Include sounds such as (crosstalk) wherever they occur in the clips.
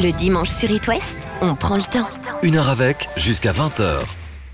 Le dimanche sur It West, on prend le temps. Une heure avec, jusqu'à 20h.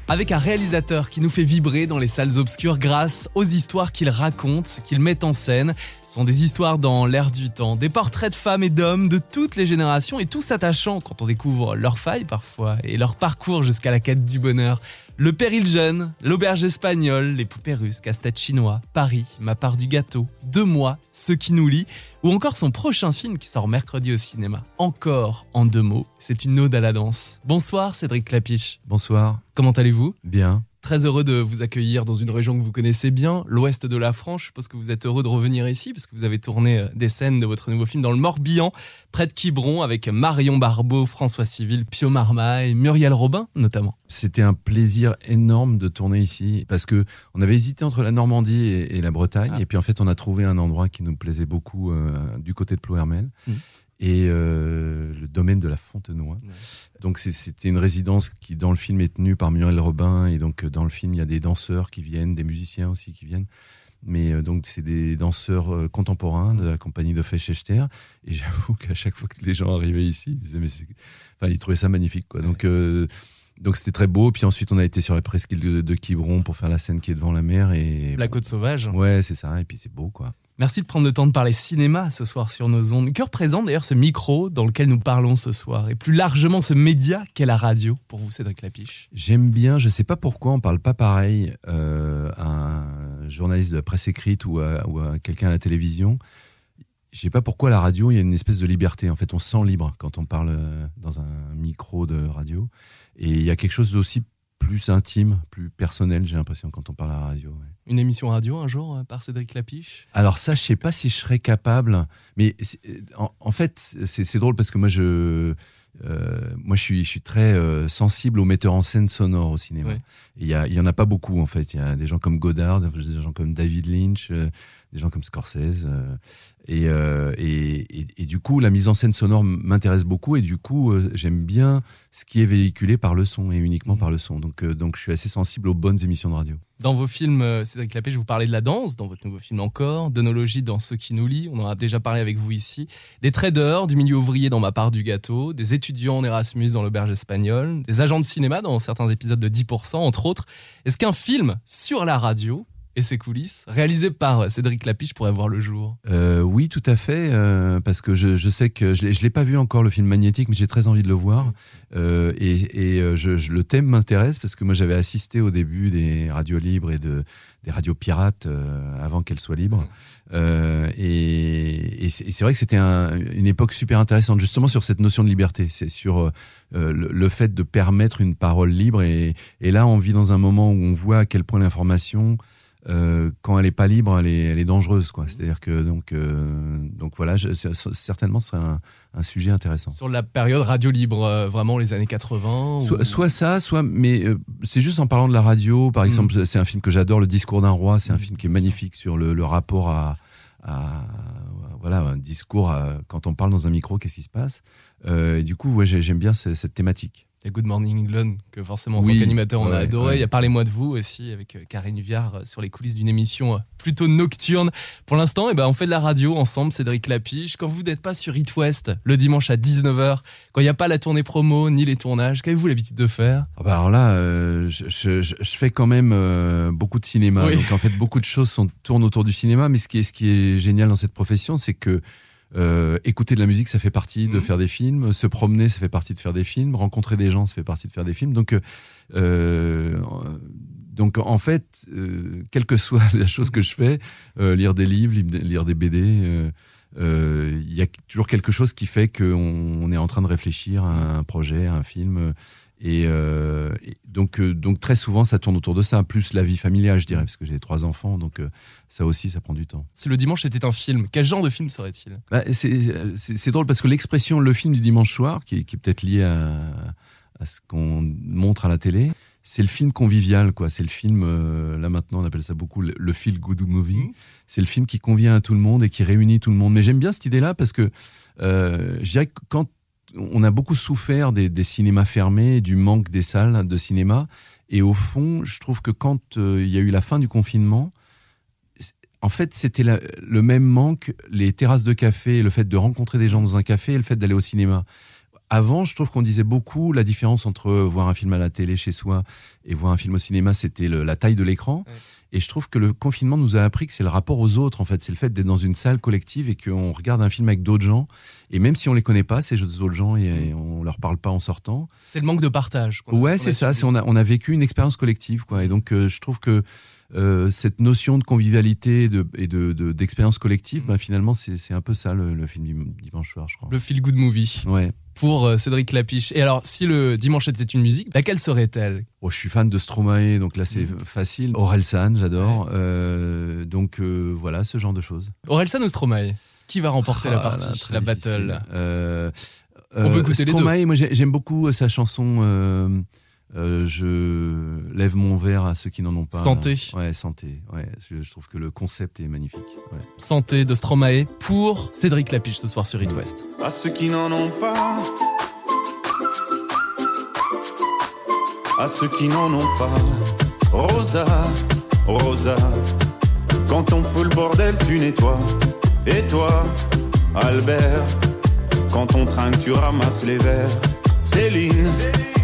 Avec un réalisateur qui nous fait vibrer dans les salles obscures grâce aux histoires qu'il raconte, qu'il met en scène. Ce sont des histoires dans l'air du temps, des portraits de femmes et d'hommes de toutes les générations et tous attachants quand on découvre leurs failles parfois et leur parcours jusqu'à la quête du bonheur. Le péril jeune, l'auberge espagnole, les poupées russes, casse-tête chinois, Paris, ma part du gâteau, deux mois, ce qui nous lie, ou encore son prochain film qui sort mercredi au cinéma. Encore en deux mots, c'est une ode à la danse. Bonsoir Cédric Clapiche. Bonsoir. Comment allez-vous? Bien. Très heureux de vous accueillir dans une région que vous connaissez bien, l'ouest de la France. Je suppose que vous êtes heureux de revenir ici parce que vous avez tourné euh, des scènes de votre nouveau film dans le Morbihan, près de Quiberon, avec Marion Barbeau, François Civil, Pio Marmaille, Muriel Robin notamment. C'était un plaisir énorme de tourner ici parce que on avait hésité entre la Normandie et, et la Bretagne Ah. et puis en fait on a trouvé un endroit qui nous plaisait beaucoup euh, du côté de Ploermel Mm. Et euh, le domaine de la Fontenoy. Donc c'était une résidence qui dans le film est tenue par Muriel Robin et donc euh, dans le film il y a des danseurs qui viennent, des musiciens aussi qui viennent. Mais euh, donc c'est des danseurs euh, contemporains de la compagnie de Feschechter et (laughs) j'avoue qu'à chaque fois que les gens arrivaient ici, ils disaient mais c'est enfin ils trouvaient ça magnifique quoi. Donc donc c'était très beau puis ensuite on a été sur la presqu'île de, de Quiberon pour faire la scène qui est devant la mer et La Côte Sauvage. Ouais, c'est ça et puis c'est beau quoi. Merci de prendre le temps de parler cinéma ce soir sur nos ondes. Que représente d'ailleurs ce micro dans lequel nous parlons ce soir et plus largement ce média qu'est la radio pour vous Cédric Lapiche? J'aime bien, je sais pas pourquoi on parle pas pareil euh, à un journaliste de la presse écrite ou à, quelqu'un à la télévision. Je sais pas pourquoi la radio, il y a une espèce de liberté. En fait, on se sent libre quand on parle euh, dans un micro de radio. Et il y a quelque chose d'aussi plus intime, plus personnel, j'ai l'impression, quand on parle à la radio. ouais. Une émission radio un jour euh, par Cédric Lapiche? Alors ça, je sais pas si je serais capable, mais c'est- en, en fait, c'est drôle parce que moi, je, euh, moi, je suis, je suis très euh, sensible aux metteurs en scène sonores au cinéma. Ouais. Il y, il y en a pas beaucoup en fait. Il y a des gens comme Godard, des gens comme David Lynch, euh, des gens comme Scorsese. euh, et, euh, et, et, et du coup, la mise en scène sonore m'intéresse beaucoup. Et du coup, euh, j'aime bien ce qui est véhiculé par le son et uniquement par le son. Donc, donc, je suis assez sensible aux bonnes émissions de radio. Dans vos films, Cédric Lapiche, vous parlez de la danse, dans votre nouveau film encore, d'onologie dans Ce qui nous lie, on en a déjà parlé avec vous ici, des traders du milieu ouvrier dans Ma part du gâteau, des étudiants en Erasmus dans l'auberge espagnole, des agents de cinéma dans certains épisodes de 10%, entre autres. Est-ce qu'un film sur la radio et ses coulisses, réalisé par Cédric Lapiche, pourrait voir le jour Euh, oui, tout à fait, euh, parce que je, sais que je ne l'ai pas vu encore le film Magnétique, mais j'ai très envie de le voir. Euh, et et euh, je, le thème m'intéresse parce que moi j'avais assisté au début des radios libres et de, des radios pirates euh, avant qu'elles soient libres. Euh, et et c'est vrai que c'était un- une époque super intéressante justement sur cette notion de liberté. C'est sur euh, le, le fait de permettre une parole libre. Et, et là, on vit dans un moment où on voit à quel point l'information euh, quand elle est pas libre, elle est, elle est dangereuse, quoi. C'est-à-dire que donc, euh, donc voilà, je, certainement, ce serait un, un sujet intéressant. Sur la période radio libre, euh, vraiment les années 80 ou- Soit, ça, soit, mais euh, c'est juste en parlant de la radio. Par Mm. exemple, c'est un film que j'adore, Le Discours d'un roi. C'est un film qui est magnifique sur le, le rapport à, à- voilà, un discours. à- quand on parle dans un micro, qu'est-ce qui se passe? Euh, et Du coup, ouais, j'ai- j'aime bien ce- cette thématique. Il y a Good Morning England, que forcément en Oui, tant qu'animateur on a adoré. ouais. Il y a Parlez-moi de vous aussi, avec euh, Karine Viard euh, sur les coulisses d'une émission euh, plutôt nocturne. Pour l'instant, eh ben, on fait de la radio ensemble, Cédric Lapiche. Quand vous n'êtes pas sur It West, le dimanche à 19h, quand il n'y a pas la tournée promo ni les tournages, qu'avez-vous l'habitude de faire? Ah bah alors là, euh, je, je- je- je fais quand même euh, beaucoup de cinéma. Oui. Donc en fait, beaucoup de choses sont, tournent autour du cinéma. Mais ce qui est, ce qui est génial dans cette profession, c'est que euh, écouter de la musique, ça fait partie de Mhm. faire des films. Se promener, ça fait partie de faire des films. Rencontrer des gens, ça fait partie de faire des films. Donc, euh, euh, donc en fait, euh, quelle que soit (laughs) la chose que je fais, euh, lire des livres, lire des- BD. euh, euh, il y a toujours quelque chose qui fait qu'on on est en train de réfléchir à un projet, à un film. Et, euh, et donc, euh, donc très souvent, ça tourne autour de ça, plus la vie familiale, je dirais, parce que j'ai trois enfants, donc euh, ça aussi, ça prend du temps. Si le dimanche était un film, quel genre de film serait-il? Bah, c'est drôle parce que l'expression le film du dimanche soir, qui, est- qui est peut-être lié à, à ce qu'on montre à la télé, c'est le film convivial, quoi. C'est le film, euh, là maintenant, on appelle ça beaucoup le, le feel good movie. Mhm. C'est le film qui convient à tout le monde et qui réunit tout le monde. Mais j'aime bien cette idée-là parce que euh, je dirais que quand on a beaucoup souffert des, cinémas fermés, du manque des salles de cinéma, et au fond, je trouve que quand euh, il y a eu la fin du confinement, en fait, c'était le même manque, les terrasses de café, le fait de rencontrer des gens dans un café et le fait d'aller au cinéma. Avant, je trouve qu'on disait beaucoup la différence entre voir un film à la télé chez soi et voir un film au cinéma, c'était la taille de l'écran. Ouais. Et je trouve que le confinement nous a appris que c'est le rapport aux autres, en fait. C'est le fait d'être dans une salle collective et qu'on regarde un film avec d'autres gens. Et même si on les connaît pas, ces autres gens, et, on leur parle pas en sortant. C'est le manque de partage. a- Ouais, c'est ça. on a on a vécu une expérience collective, quoi. Et donc, euh, je trouve que euh, cette notion de convivialité et de et de de- d'expérience collective, Mm. bah, finalement, c'est c'est un peu ça le, le film du dimanche soir, je crois. Le feel good movie Ouais. Pour euh, Cédric Lapiche. Et alors, si le dimanche était une musique, laquelle serait-elle? Bon, je suis fan de Stromae, donc là c'est Mm. facile. Orelsan, j'adore. Euh, donc euh, voilà, ce genre de choses. Orelsan ou Stromae? Qui va remporter la Ah partie, là, la battle? Euh, On peut écouter les deux. Stromae, moi j'ai- j'aime beaucoup sa chanson. Euh, je lève mon verre à ceux qui n'en ont pas. Santé. Ouais, santé. Ouais, je, je trouve que le concept est magnifique. Ouais. Santé de Stromae pour Cédric Lapiche ce soir sur It West. à ceux qui n'en ont pas. À ceux qui n'en ont pas. Rosa, Rosa, quand on fout le bordel, tu nettoies. Et toi, Albert, quand on trinque, tu ramasses les verres. Céline,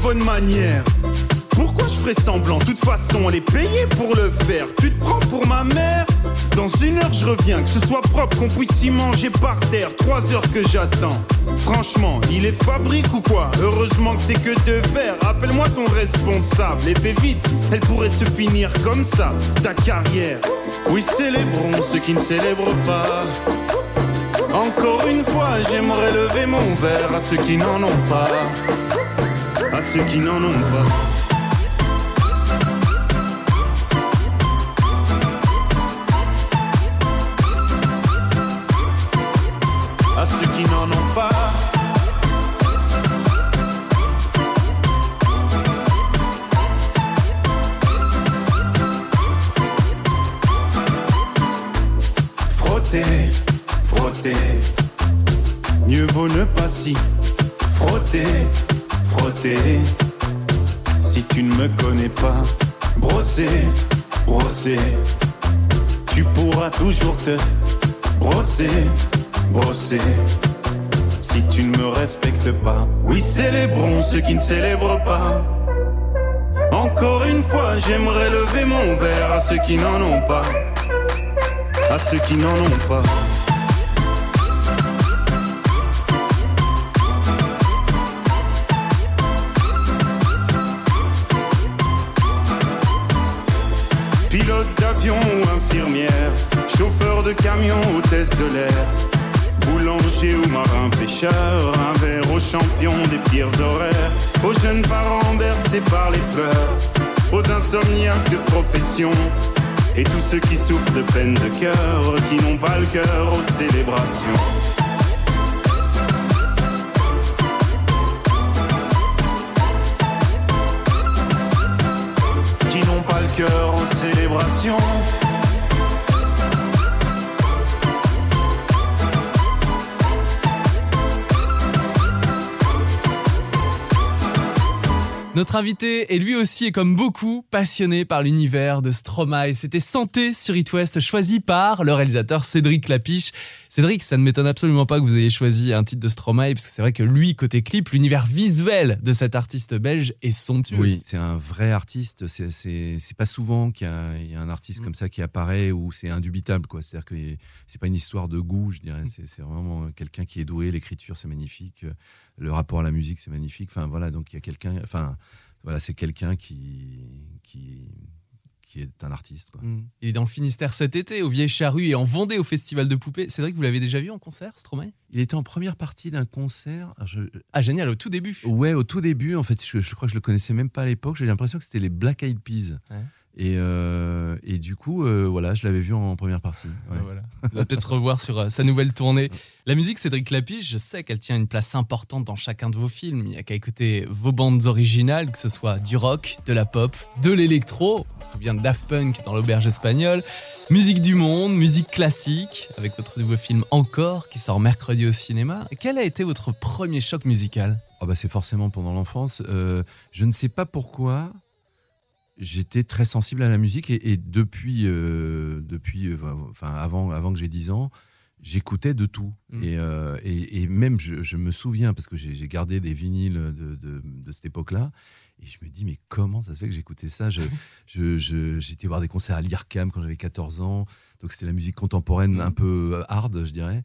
Bonnes manières Pourquoi je ferais semblant? De toute façon, on est payé pour le faire. Tu te prends pour ma mère? Dans une heure, je reviens. Que ce soit propre, qu'on puisse y manger par terre. Trois heures que j'attends. Franchement, il est fabrique ou quoi? Heureusement que c'est que de faire. Appelle-moi ton responsable et fais vite. Elle pourrait se finir comme ça, ta carrière. Oui, célébrons ceux qui ne célèbrent pas. Encore une fois, j'aimerais lever mon verre à ceux qui n'en ont pas. À ceux qui n'en ont pas. À ceux qui n'en ont pas. Frotter, frotter. Mieux vaut ne pas si célèbrent pas. Encore une fois, j'aimerais lever mon verre à ceux qui n'en ont pas. À ceux qui n'en ont pas. Pilote d'avion ou infirmière, chauffeur de camion, hôtesse de l'air, boulanger ou marin pêcheur, un verre aux champions des pires horaires, aux jeunes parents bercés par les pleurs, aux insomniaques de profession, et tous ceux qui souffrent de peine de cœur, qui n'ont pas le cœur aux célébrations. Qui n'ont pas le cœur aux célébrations. Notre invité est lui aussi, et comme beaucoup, passionné par l'univers de Stromae. C'était Santé sur It West, choisi par le réalisateur Cédric Lapiche. Cédric, ça ne m'étonne absolument pas que vous ayez choisi un titre de Stromae, parce que c'est vrai que lui, côté clip, l'univers visuel de cet artiste belge est somptueux. Oui, c'est un vrai artiste. C'est- pas souvent qu'il y, a il y a un artiste Mm. comme ça qui apparaît où c'est indubitable. quoi. C'est-à-dire que c'est pas une histoire de goût, je Mm. dirais. C'est c'est vraiment quelqu'un qui est doué. L'écriture, c'est magnifique. Le rapport à la musique, c'est magnifique. Enfin voilà, donc il y a quelqu'un. Enfin voilà, c'est quelqu'un qui qui qui est un artiste. Quoi. Mm. Il est dans le Finistère cet été, au Vieille Charrue et en Vendée au Festival de Poupées. Cédric, vous l'avez déjà vu en concert, Stromae? Il était en première partie d'un concert. Je- Ah, génial, au tout début. Ouais, au tout début, en fait, je, je crois que je le connaissais même pas à l'époque. J'ai l'impression que c'était les Black Eyed Peas. Ouais. Et, euh, et du coup, euh, voilà, je l'avais vu en première partie. ouais. Voilà. On va peut-être revoir sur euh, sa nouvelle tournée. La musique, Cédric Lapiche, je sais qu'elle tient une place importante dans chacun de vos films. Il n'y a qu'à écouter vos bandes originales, que ce soit du rock, de la pop, de l'électro. On se souvient de Daft Punk dans l'auberge espagnole. Musique du monde, musique classique, avec votre nouveau film Encore, qui sort mercredi au cinéma. Quel a été votre premier choc musical? Oh bah c'est forcément pendant l'enfance. Je ne sais pas pourquoi. J'étais très sensible à la musique et, et depuis, euh, depuis, euh, enfin avant, avant que j'ai 10 ans, j'écoutais de tout. Mm. Et, euh, et, et même, je, je me souviens, parce que j'ai gardé des vinyles de, de, de cette époque-là, et je me dis, mais comment ça se fait que j'écoutais ça? Je, (laughs) je, je- J'étais voir des concerts à l'IRCAM quand j'avais 14 ans, donc c'était la musique contemporaine Mm. un peu hard, je dirais.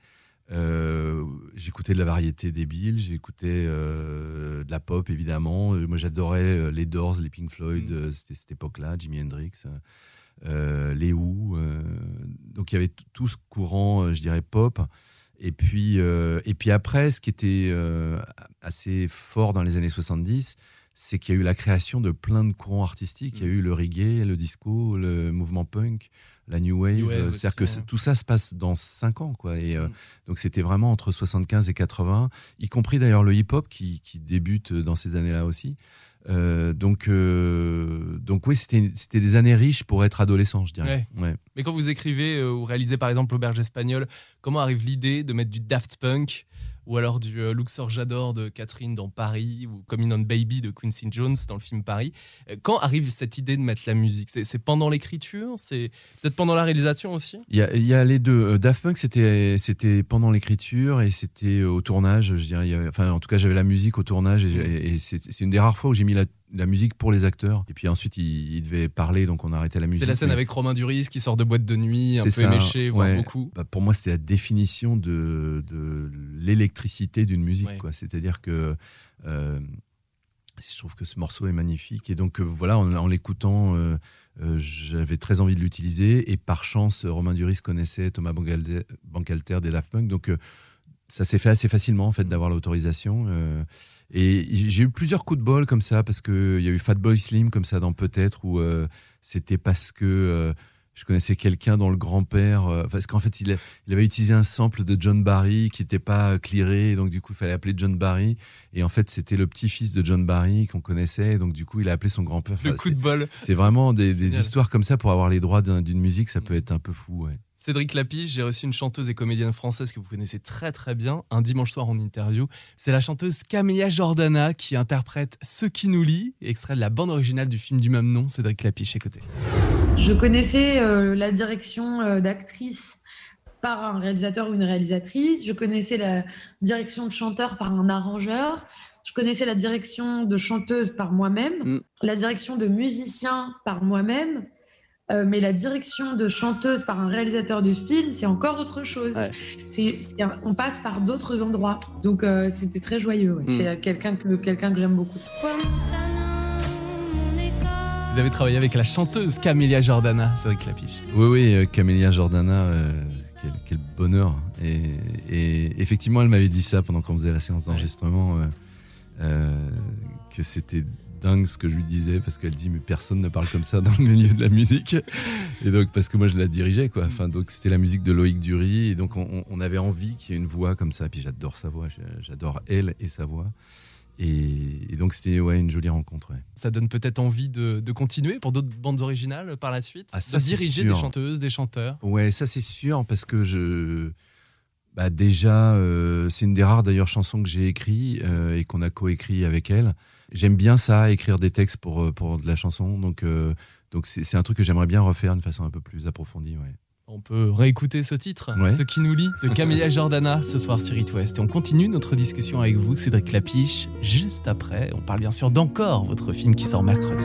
Euh, j'écoutais de la variété débile, j'écoutais euh, de la pop évidemment. Euh, Moi j'adorais les Doors, les Pink Floyd, Mm. c'était cette époque-là, Jimi Hendrix, euh, les Who. donc il y avait tout ce courant, je dirais pop. Et puis, et puis après, ce qui était assez fort dans les années 70, c'est qu'il y a eu la création de plein de courants artistiques. Il y a eu le reggae, le disco, le mouvement punk, la new wave. New wave Euh, C'est-à-dire que ouais. tout ça se passe dans 5 ans. Quoi. Et, euh, Mm. Donc c'était vraiment entre 75 et 80, y compris d'ailleurs le hip-hop qui, qui débute dans ces années-là aussi. Euh, donc, euh, donc oui, c'était des années riches pour être adolescent, je dirais. Ouais. Mais quand vous écrivez euh, ou réalisez par exemple l'auberge espagnole, comment arrive l'idée de mettre du Daft Punk ou alors du euh, Luxor J'adore de Catherine dans Paris ou Coming on Baby de Quincy Jones dans le film Paris Euh, Quand arrive cette idée de mettre la musique? C'est pendant l'écriture? C'est peut-être pendant la réalisation aussi? Il y a, y a les deux. Euh, Daft Punk, c'était pendant l'écriture et c'était au tournage, je dirais. Enfin, en tout cas, j'avais la musique au tournage et, et c'est une des rares fois où j'ai mis la, la musique pour les acteurs. Et puis ensuite, il devaient parler, donc on a arrêté la musique. C'est la scène mais- avec Romain Duris qui sort de boîte de nuit, un peu ça, éméché, voire ouais. beaucoup. Bah, pour moi, c'était la définition de, de l'électricité d'une musique. Ouais. C'est-à-dire que euh, je trouve que ce morceau est magnifique. Et donc, euh, voilà, en, en l'écoutant, euh, j'avais très envie de l'utiliser. Et par chance, Romain Duris connaissait Thomas Bangalter, Bangalter des Daft Punk. Donc, ça s'est fait assez facilement, en fait, d'avoir l'autorisation. euh, et j'ai eu plusieurs coups de bol comme ça, parce qu'il y a eu Fatboy Slim comme ça dans Peut-être, où euh, c'était parce que euh, je connaissais quelqu'un dont le grand-père, parce qu'en fait, il, a- il avait utilisé un sample de John Barry qui n'était pas clearé, donc du coup, il fallait appeler John Barry. Et en fait, c'était le petit-fils de John Barry qu'on connaissait, et donc du coup, il a appelé son grand-père. Le Enfin, coup de bol. c'est- vraiment des, des histoires comme ça pour avoir les droits d'un- d'une musique, ça peut être un peu fou. Ouais. Cédric Lapiche, j'ai reçu une chanteuse et comédienne française que vous connaissez très très bien un dimanche soir en interview. C'est la chanteuse Camélia Jordana qui interprète Ce qui nous lie, extrait de la bande originale du film du même nom. Cédric Lapiche, écoutez. Je connaissais euh, la direction euh, d'actrice par un réalisateur ou une réalisatrice. Je connaissais la direction de chanteur par un arrangeur. Je connaissais la direction de chanteuse par moi-même, Mm. la direction de musicien par moi-même. Euh, mais la direction de chanteuse par un réalisateur de film, c'est encore autre chose. Ouais. C'est, c'est un- on passe par d'autres endroits. Donc euh, c'était très joyeux. ouais. Mm. C'est euh, quelqu'un que, quelqu'un que j'aime beaucoup. Vous avez travaillé avec la chanteuse Camélia Jordana, Cédric Lapiche. Oui, oui, euh, Camélia Jordana, euh, quel, quel bonheur. Et, et effectivement, elle m'avait dit ça pendant qu'on faisait la séance d'enregistrement, euh, euh, que c'était dingue ce que je lui disais, parce qu'elle dit, mais personne ne parle comme ça dans le milieu de la musique. Et donc, parce que moi, je la dirigeais, quoi. Enfin, donc, c'était la musique de Loïc Dury, et donc, on, on avait envie qu'il y ait une voix comme ça. Puis, j'adore sa voix, j'adore elle et sa voix. Et, et donc, c'était ouais, une jolie rencontre. ouais. Ça donne peut-être envie de, de continuer pour d'autres bandes originales par la suite? Ah, ça, De diriger sûr. des chanteuses, des chanteurs? Ouais, ça c'est sûr parce que je, bah déjà, euh, c'est une des rares d'ailleurs chansons que j'ai écrit euh, et qu'on a coécrit avec elle. J'aime bien ça, écrire des textes pour euh, pour de la chanson, donc euh, donc c'est un truc que j'aimerais bien refaire d'une façon un peu plus approfondie. Ouais. On peut réécouter ce titre, Ouais. Ce qui nous lie, de Camélia Jordana, ce soir sur It West. Et on continue notre discussion avec vous, Cédric Lapiche. Juste après, on parle bien sûr d'Encore, votre film qui sort mercredi.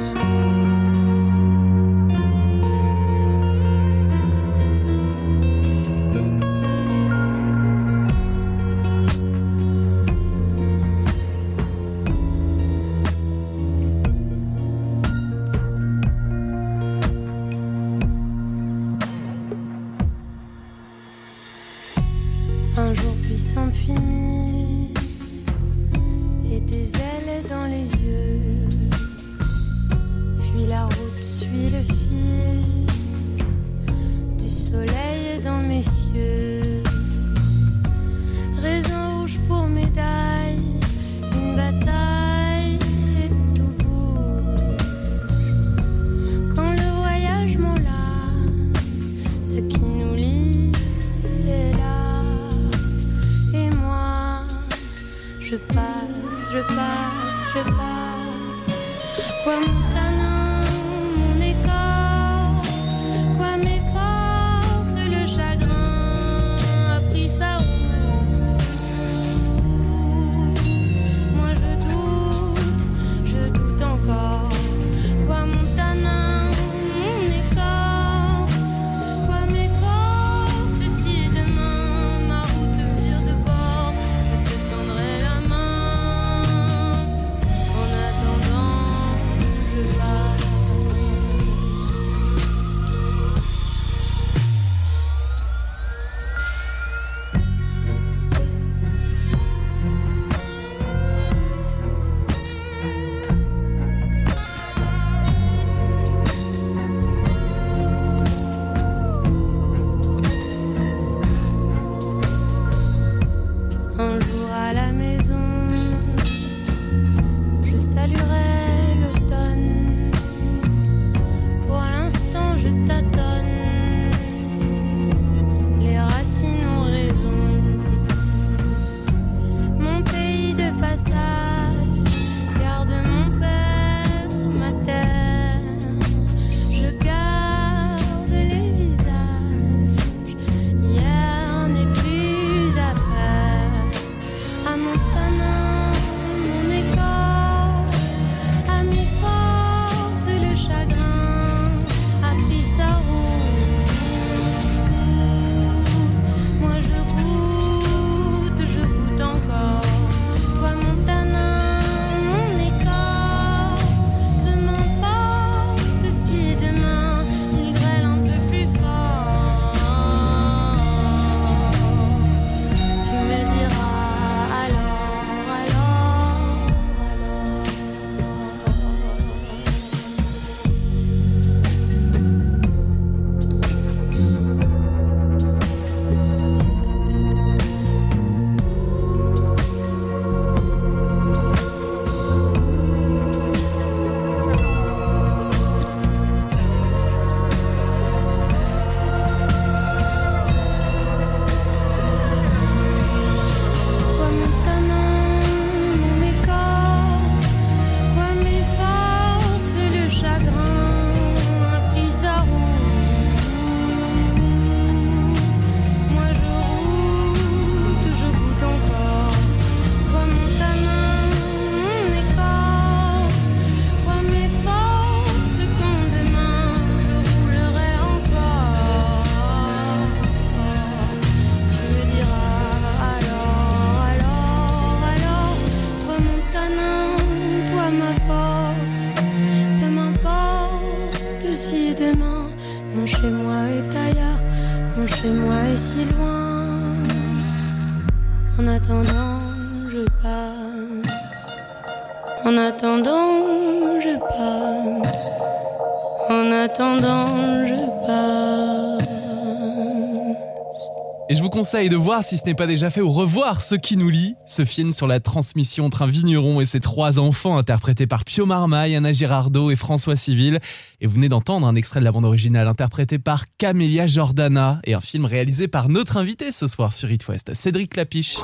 Conseille de voir, si ce n'est pas déjà fait, ou revoir Ce qui nous lie, ce film sur la transmission entre un vigneron et ses trois enfants, interprétés par Pio Marmaille, Anna Girardot et François Civil. Et vous venez d'entendre un extrait de la bande originale interprété par Camélia Jordana, et un film réalisé par notre invité ce soir sur It West, Cédric Lapiche.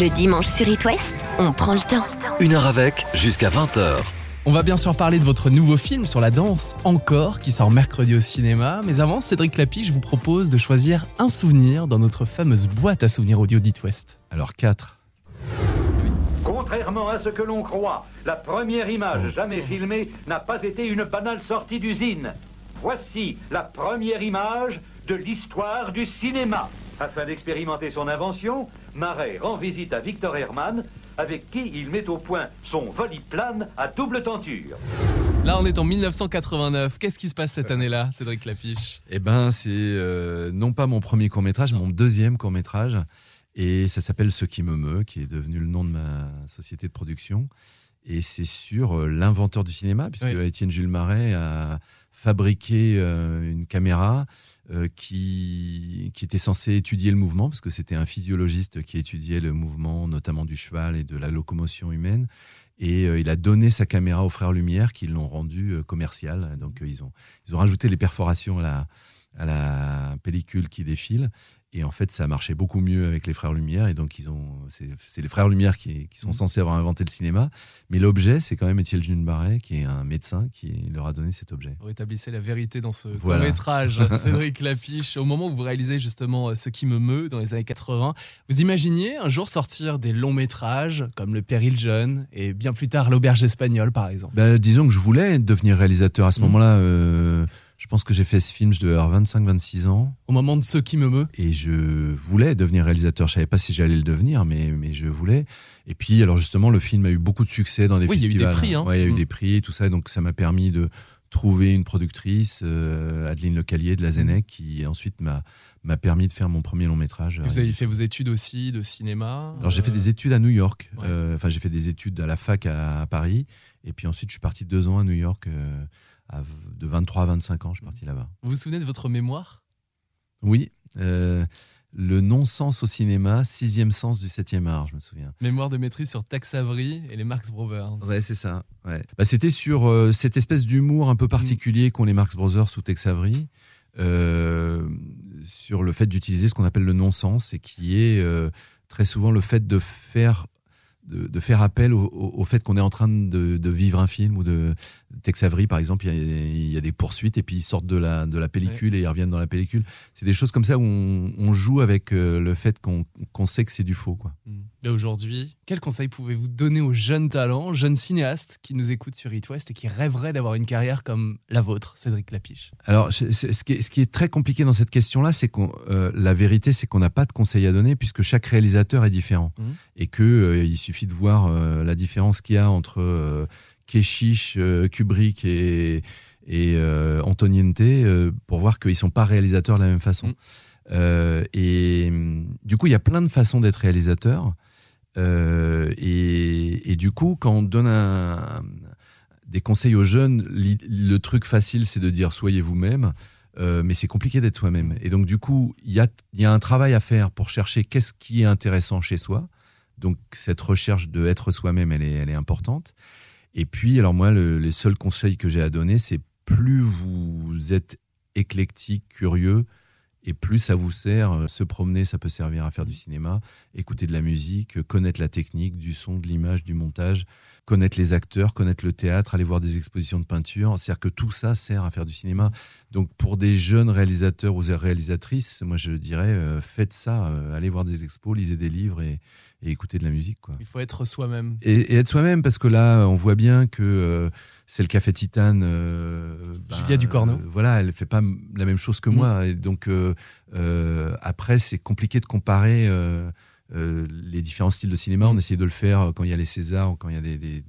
Le dimanche sur It West, on prend le temps. Une heure avec, jusqu'à 20h. On va bien sûr parler de votre nouveau film sur la danse, Encore, qui sort mercredi au cinéma. Mais avant, Cédric Lapiche vous propose de choisir un souvenir dans notre fameuse boîte à souvenirs audio d'It West. Alors 4. Contrairement à ce que l'on croit, la première image jamais filmée n'a pas été une banale sortie d'usine. Voici la première image de l'histoire du cinéma. Afin d'expérimenter son invention, Marais rend visite à Victor Herrmann, avec qui il met au point son voliplane à double tenture. Là, on est en 1989. Qu'est-ce qui se passe cette année-là, Cédric Lapiche? Eh ben, c'est euh, non pas mon premier court métrage, mon deuxième court métrage, et ça s'appelle Ce qui me meut, qui est devenu le nom de ma société de production. Et c'est sur euh, l'inventeur du cinéma, puisque Oui. Étienne Jules Marais a fabriqué euh, une caméra euh, qui, était censée étudier le mouvement, parce que c'était un physiologiste qui étudiait le mouvement, notamment du cheval et de la locomotion humaine. Et euh, il a donné sa caméra aux frères Lumière qui l'ont rendu euh, commercial. Donc ils, ont, ils ont rajouté les perforations à la, à la pellicule qui défile. Et en fait, ça a marché beaucoup mieux avec les frères Lumière. Et donc, ils ont, c'est, les frères Lumière qui, qui sont Mhm. censés avoir inventé le cinéma. Mais l'objet, c'est quand même Étienne Jules Barret, qui est un médecin, qui leur a donné cet objet. Vous rétablissez la vérité dans ce Voilà. court-métrage, (laughs) Cédric Lapiche. Au moment où vous réalisez justement euh, Ce qui me meut dans les années 80, vous imaginiez un jour sortir des longs métrages comme Le Péril Jeune et bien plus tard L'Auberge Espagnole par exemple? Bah, disons que je voulais devenir réalisateur à ce Mhm. moment-là. euh, je pense que j'ai fait ce film, je devais avoir 25-26 ans. Au moment de Ce qui me meut, Et je voulais devenir réalisateur. Je savais pas si j'allais le devenir, mais, mais je voulais. Et puis, alors justement, le film a eu beaucoup de succès dans des Oui, il y a eu des festivals. prix, hein. Ouais, il y a eu Mm. des prix et tout ça. Donc, ça m'a permis de trouver une productrice, euh, Adeline Lecalier de la Zénec, qui ensuite m'a m'a permis de faire mon premier long métrage. vous avez fait vos études aussi de cinéma. Alors j'ai fait euh, des études à New York. Ouais. Euh, Enfin j'ai fait des études à la fac à, à Paris. Et puis ensuite je suis parti deux ans à New York. euh, à de 23 à 25 ans, je suis parti là-bas. Vous vous souvenez de votre mémoire? Oui, euh, le non-sens au cinéma, sixième sens du septième art, je me souviens. Mémoire de maîtrise sur Tex Avery et les Marx Brothers. Ouais, c'est ça. Ouais. Bah, c'était sur euh, cette espèce d'humour un peu particulier qu'ont les Marx Brothers sous Tex Avery, euh, sur le fait d'utiliser ce qu'on appelle le non-sens et qui est euh, très souvent le fait de faire de, de faire appel au, au- au fait qu'on est en train de, de vivre un film ou de Tex Avery par exemple il y, a, il y a des poursuites et puis ils sortent de la, de la pellicule et ils reviennent dans la pellicule. C'est des choses comme ça où on, on joue avec euh, le fait qu'on qu'on sait que c'est du faux quoi. Mm. Aujourd'hui, quel conseil pouvez-vous donner aux jeunes talents, jeunes cinéastes qui nous écoutent sur It West et qui rêveraient d'avoir une carrière comme la vôtre, Cédric Lapiche? Alors, ce qui, est, ce qui est très compliqué dans cette question-là, c'est qu'on, euh, la vérité, c'est qu'on n'a pas de conseil à donner puisque chaque réalisateur est différent. Mhm. et que euh, il suffit de voir euh, la différence qu'il y a entre Keshish, euh, Kubrick et, et euh, Antoniente euh, pour voir qu'ils sont pas réalisateurs de la même façon. Euh, et du coup, il y a plein de façons d'être réalisateur. Et, et du coup, quand on donne un, des conseils aux jeunes, le truc facile, c'est de dire soyez vous-même. Euh, mais c'est compliqué d'être soi-même. Et donc, du coup, il y a, il y a un travail à faire pour chercher qu'est-ce qui est intéressant chez soi. Donc, cette recherche de être soi-même, elle est, elle est importante. Et puis, alors moi, le- les seuls conseils que j'ai à donner, c'est plus vous êtes éclectique, curieux, et plus ça vous sert. euh, Se promener, ça peut servir à faire du cinéma, écouter de la musique, euh, connaître la technique, du son, de l'image, du montage, connaître les acteurs, connaître le théâtre, aller voir des expositions de peinture. C'est-à-dire que tout ça sert à faire du cinéma. Donc pour des jeunes réalisateurs ou réalisatrices, moi je dirais euh, faites ça, euh, allez voir des expos, lisez des livres et, et écoutez de la musique. Quoi. Il faut être soi-même. Et, et être soi-même parce que là, on voit bien que euh, c'est le café Titane. euh, Julia Ducorneau. euh, voilà, elle fait pas la même chose que Mhm. moi. Et donc euh, euh, après, c'est compliqué de comparer. Euh, les différents styles de cinéma, on essaye de le faire quand il y a les Césars ou quand il y a des, des,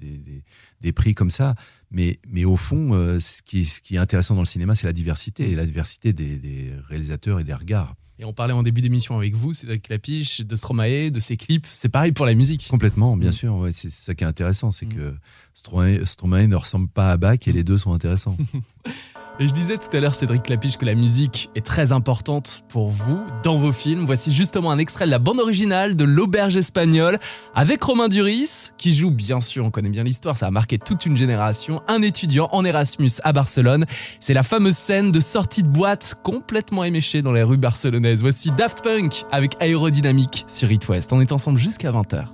des, prix comme ça. Mais, mais au fond, euh, ce, qui, ce qui est intéressant dans le cinéma, c'est la diversité, et la diversité des, des réalisateurs et des regards. Et on parlait en début d'émission avec vous, Cédric Lapiche, de Stromae, de ses clips. C'est pareil pour la musique. Complètement, bien Mm. sûr. Ouais, c'est ça qui est intéressant, c'est Mm. que Stromae, Stromae ne ressemble pas à Bach et les deux sont intéressants. (laughs) Et je disais tout à l'heure, Cédric Lapiche, que la musique est très importante pour vous dans vos films. Voici justement un extrait de la bande originale de L'Auberge espagnole avec Romain Duris, qui joue, bien sûr, on connaît bien l'histoire, ça a marqué toute une génération, un étudiant en Erasmus à Barcelone. C'est la fameuse scène de sortie de boîte complètement éméchée dans les rues barcelonaises. Voici Daft Punk avec Aérodynamique sur It West. On est ensemble jusqu'à 20h.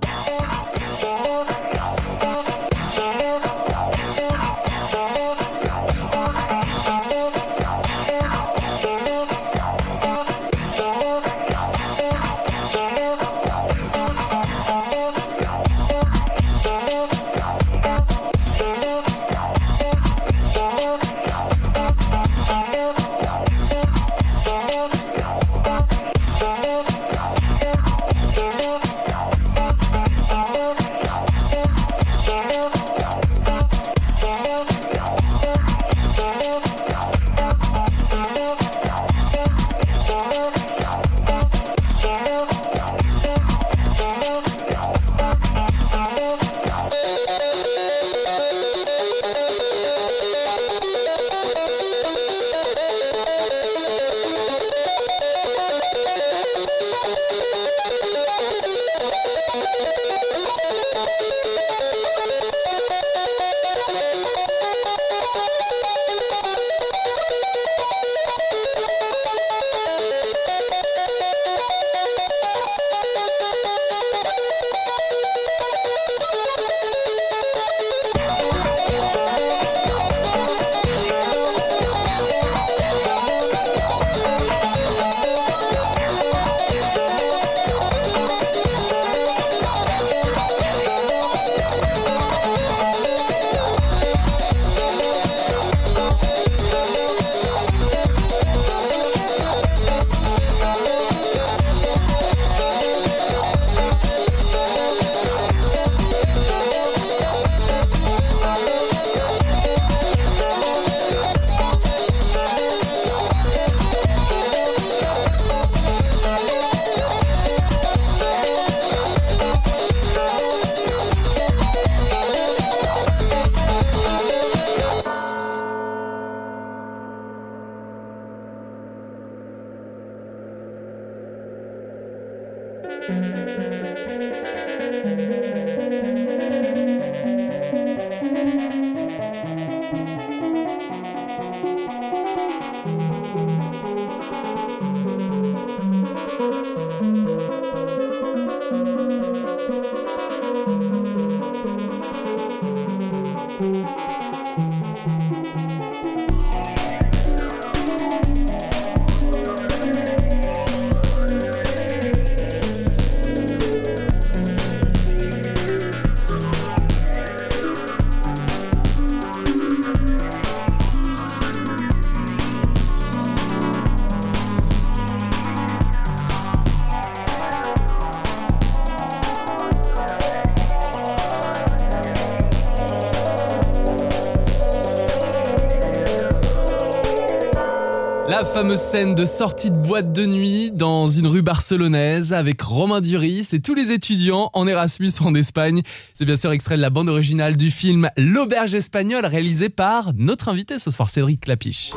Scène de sortie de boîte de nuit dans une rue barcelonaise avec Romain Duris et tous les étudiants en Erasmus en Espagne. C'est bien sûr extrait de la bande originale du film L'Auberge espagnole réalisé par notre invité ce soir Cédric Clapiche.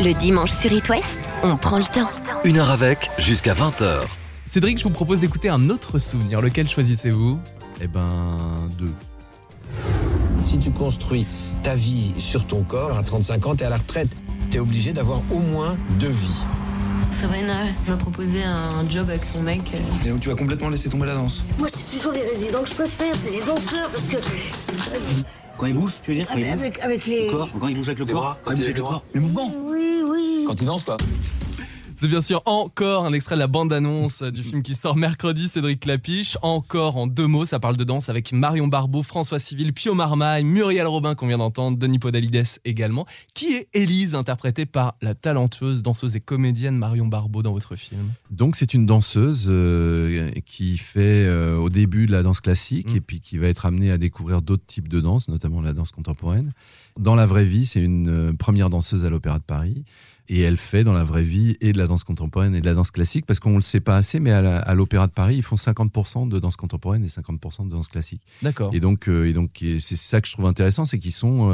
Le dimanche sur It West, on prend le temps. Une heure avec, jusqu'à 20h. Cédric, je vous propose d'écouter un autre souvenir. Lequel choisissez-vous? Eh ben, deux. Si tu construis ta vie sur ton corps, à 35 ans, t'es à la retraite. T'es obligé d'avoir au moins deux vies. Sabrina m'a proposé un job avec son mec. Et donc tu vas complètement laisser tomber la danse Moi, c'est toujours les résidents que je préfère, c'est les danseurs, parce que. Quand ils bougent, tu veux dire quand ils bougent Avec, avec les. Le corps Quand ils bougent avec le Les corps bras, Quand ils bougent avec le corps Le mouvement Oui, oui. Quand tu danses quoi C'est bien sûr encore un extrait de la bande-annonce du film qui sort mercredi, Cédric Clapiche. Encore en deux mots, ça parle de danse avec Marion Barbeau, François Civil, Pio Marmaille, Muriel Robin qu'on vient d'entendre, Denis Podalides également. Qui est Élise, interprétée par la talentueuse danseuse et comédienne Marion Barbeau dans votre film Donc c'est une danseuse euh, qui fait euh, au début de la danse classique Mm. et puis qui va être amenée à découvrir d'autres types de danse, notamment la danse contemporaine. Dans la vraie vie, c'est une euh, première danseuse à l'Opéra de Paris. Et elle fait dans la vraie vie et de la danse contemporaine et de la danse classique, parce qu'on ne le sait pas assez, mais à l'Opéra de Paris, ils font 50% de danse contemporaine et 50% de danse classique. D'accord. Et donc, euh, et donc c'est ça que je trouve intéressant, c'est qu'ils sont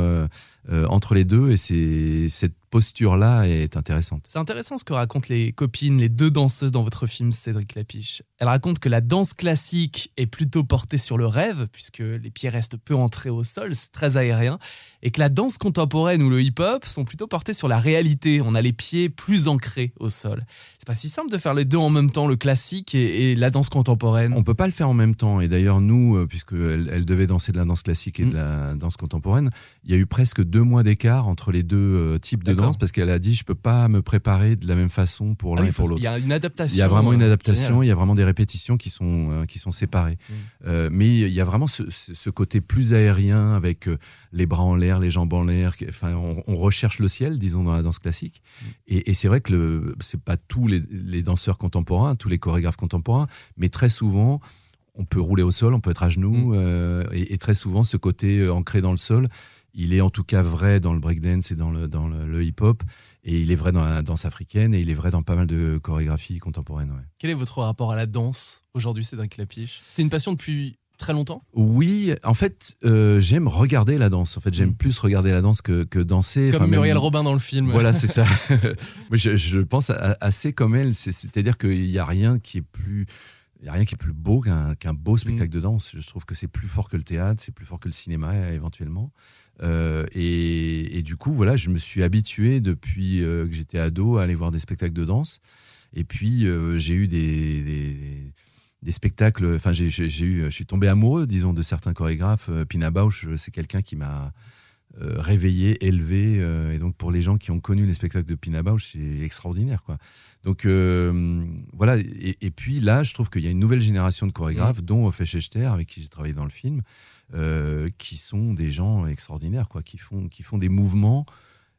euh, entre les deux et c'est cette posture-là est intéressante. C'est intéressant ce que racontent les copines, les deux danseuses dans votre film Cédric Lapiche. Elles racontent que la danse classique est plutôt portée sur le rêve, puisque les pieds restent peu entrés au sol, c'est très aérien, et que la danse contemporaine ou le hip-hop sont plutôt portés sur la réalité. On a les pieds plus ancrés au sol. C'est pas si simple de faire les deux en même temps, le classique et, et la danse contemporaine. On peut pas le faire en même temps. Et d'ailleurs, nous, euh, puisque elle, elle devait danser de la danse classique et Mm. de la danse contemporaine, il y a eu presque deux mois d'écart entre les deux euh, types de danse parce qu'elle a dit je peux pas me préparer de la même façon pour Ah l'un oui, et pour l'autre. Il y a une adaptation. Il y a vraiment une euh, adaptation, il y a vraiment des répétitions qui sont, euh, qui sont séparées. Mm. Euh, mais il y a vraiment ce, côté plus aérien avec les bras en l'air, les jambes en l'air. Enfin, on, on recherche le ciel, disons, dans la danse classique. Mm. Et, et c'est vrai que le, c'est pas tous les, les danseurs contemporains, tous les chorégraphes contemporains, mais très souvent, on peut rouler au sol, on peut être à genoux. Mm. euh, et, et très souvent, ce côté ancré dans le sol, il est en tout cas vrai dans le breakdance et dans le, dans le, le hip-hop. Et il est vrai dans la danse africaine et il est vrai dans pas mal de chorégraphies contemporaines. ouais. Quel est votre rapport à la danse aujourd'hui, Cédric Lapiche? C'est une passion depuis très longtemps? Oui, en fait, euh, j'aime regarder la danse. En fait, j'aime Mm. plus regarder la danse que, que danser. Comme Enfin, même- Muriel Robin dans le film. Voilà, c'est ça. (laughs) (laughs) Je, je pense assez comme elle. C'est- C'est-à-dire qu'il n'y a rien qui est plus. Il y a rien qui est plus beau qu'un beau spectacle de danse. Je trouve que c'est plus fort que le théâtre, c'est plus fort que le cinéma éventuellement. Euh, et, et du coup, voilà, je me suis habitué depuis euh, que j'étais ado à aller voir des spectacles de danse. Et puis, euh, j'ai eu des, des, des spectacles. Enfin, j'ai eu, je suis tombé amoureux, disons, de certains chorégraphes. Euh, Pina Bausch, c'est quelqu'un qui m'a euh, réveillé, élevé. euh, et donc, pour les gens qui ont connu les spectacles de Pina Bausch, c'est extraordinaire, quoi. Donc, euh, voilà. Et, et puis là, je trouve qu'il y a une nouvelle génération de chorégraphes, dont Ophé Schechter, avec qui j'ai travaillé dans le film, qui sont des gens extraordinaires, quoi, qui font, qui font des mouvements.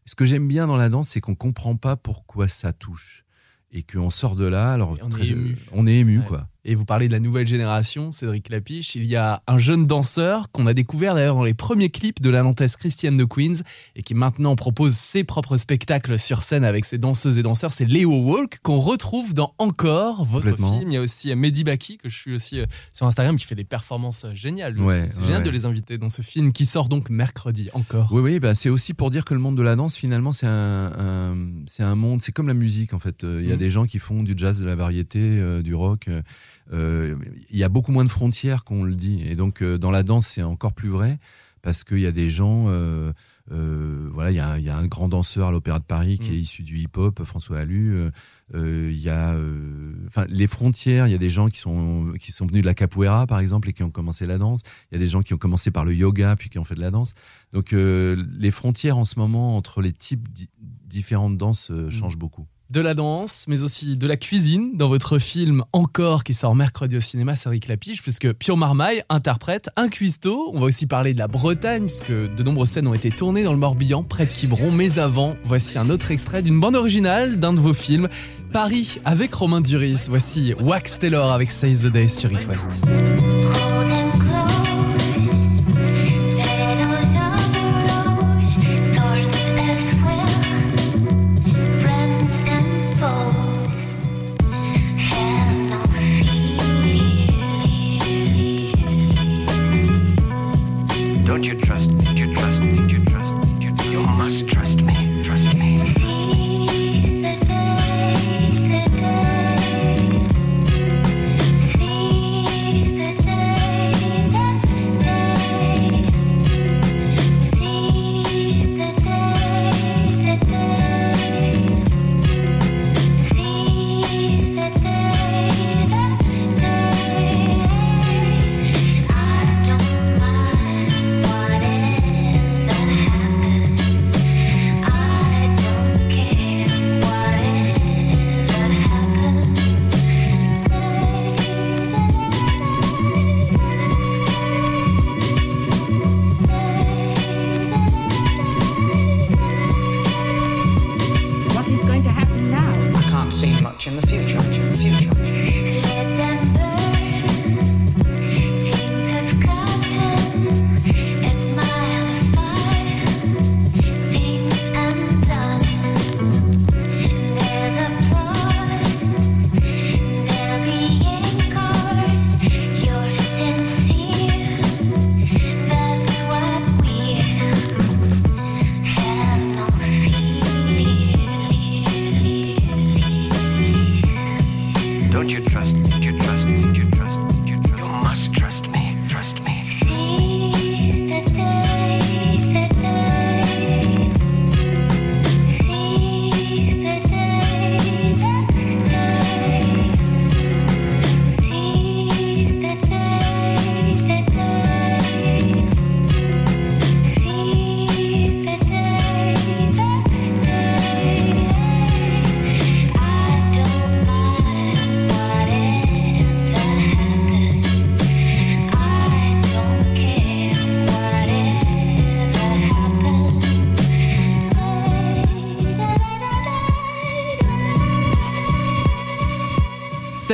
Ce que j'aime bien dans la danse, c'est qu'on comprend pas pourquoi ça touche. Et qu'on sort de là, alors on est très- ému. on est ému, Ouais. quoi. Et vous parlez de la nouvelle génération, Cédric Lapiche. Il y a un jeune danseur qu'on a découvert d'ailleurs dans les premiers clips de la nantaise Christiane de Queens et qui maintenant propose ses propres spectacles sur scène avec ses danseuses et danseurs. C'est Léo Walk qu'on retrouve dans Encore, votre film. Il y a aussi euh, Mehdi Baki que je suis aussi euh, sur Instagram qui fait des performances euh, géniales. Ouais. C'est ouais, génial ouais. de les inviter dans ce film qui sort donc mercredi. Encore. Oui, oui, bah, c'est aussi pour dire que le monde de la danse, finalement, c'est un, un- c'est un monde, c'est comme la musique, en fait. Il y a Mhm. des gens qui font du jazz, de la variété, euh, du rock. euh, Il y a beaucoup moins de frontières qu'on le dit. Et donc, euh, dans la danse, c'est encore plus vrai parce qu'il y a des gens. euh, euh, voilà, il y, a, un- il y a un grand danseur à l'Opéra de Paris qui Mhm. est issu du hip-hop, François Allu. euh, euh, Il y a, euh, enfin, les frontières. Il y a des gens qui sont qui sont venus de la capoeira, par exemple, et qui ont commencé la danse. Il y a des gens qui ont commencé par le yoga, puis qui ont fait de la danse. Donc euh, les frontières en ce moment entre les types di- différents de danse euh, changent beaucoup. De la danse, mais aussi de la cuisine dans votre film Encore qui sort mercredi au cinéma, Cédric Lapiche, puisque Pio Marmaille interprète un cuistot. On va aussi parler de la Bretagne, puisque de nombreuses scènes ont été tournées dans le Morbihan, près de Quiberon. Mais avant, voici un autre extrait d'une bande originale d'un de vos films, Paris avec Romain Duris. Voici Wax Taylor avec Save the Day sur It West.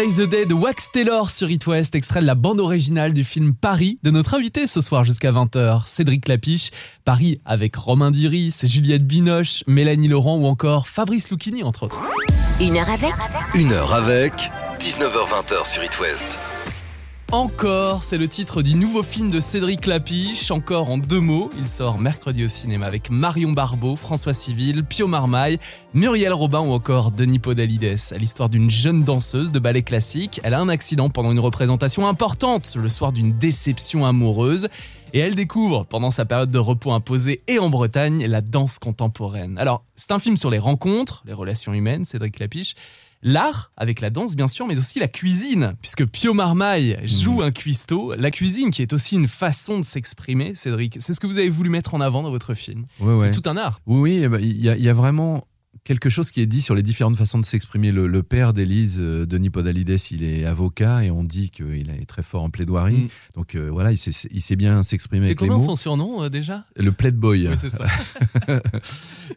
Save the Day de Wax Taylor sur It West, extrait de la bande originale du film Paris de notre invité ce soir jusqu'à 20h, Cédric Lapiche. Paris avec Romain Duris, Juliette Binoche, Mélanie Laurent ou encore Fabrice Lucchini entre autres. Une heure avec Une heure avec 19h20 sur It West. Encore, c'est le titre du nouveau film de Cédric Lapiche, encore en deux mots. Il sort mercredi au cinéma avec Marion Barbeau, François Civil, Pio Marmaille, Muriel Robin ou encore Denis Podalides. À l'histoire d'une jeune danseuse de ballet classique, elle a un accident pendant une représentation importante, le soir d'une déception amoureuse. Et elle découvre, pendant sa période de repos imposée et en Bretagne, la danse contemporaine. Alors, c'est un film sur les rencontres, les relations humaines, Cédric Lapiche. L'art, avec la danse bien sûr, mais aussi la cuisine, puisque Pio Marmaille joue un cuistot. La cuisine qui est aussi une façon de s'exprimer, Cédric. C'est ce que vous avez voulu mettre en avant dans votre film. Ouais, c'est ouais. tout un art. Oui, oui, eh ben, il y, a- il y a vraiment quelque chose qui est dit sur les différentes façons de s'exprimer. Le, le père d'Élise, euh, Denis Podalides, il est avocat et on dit qu'il est très fort en plaidoirie. Mm. Donc euh, voilà, il sait, il sait bien s'exprimer C'est avec les comment mots. son surnom euh, déjà? Le playboy. Oui, c'est ça. (laughs)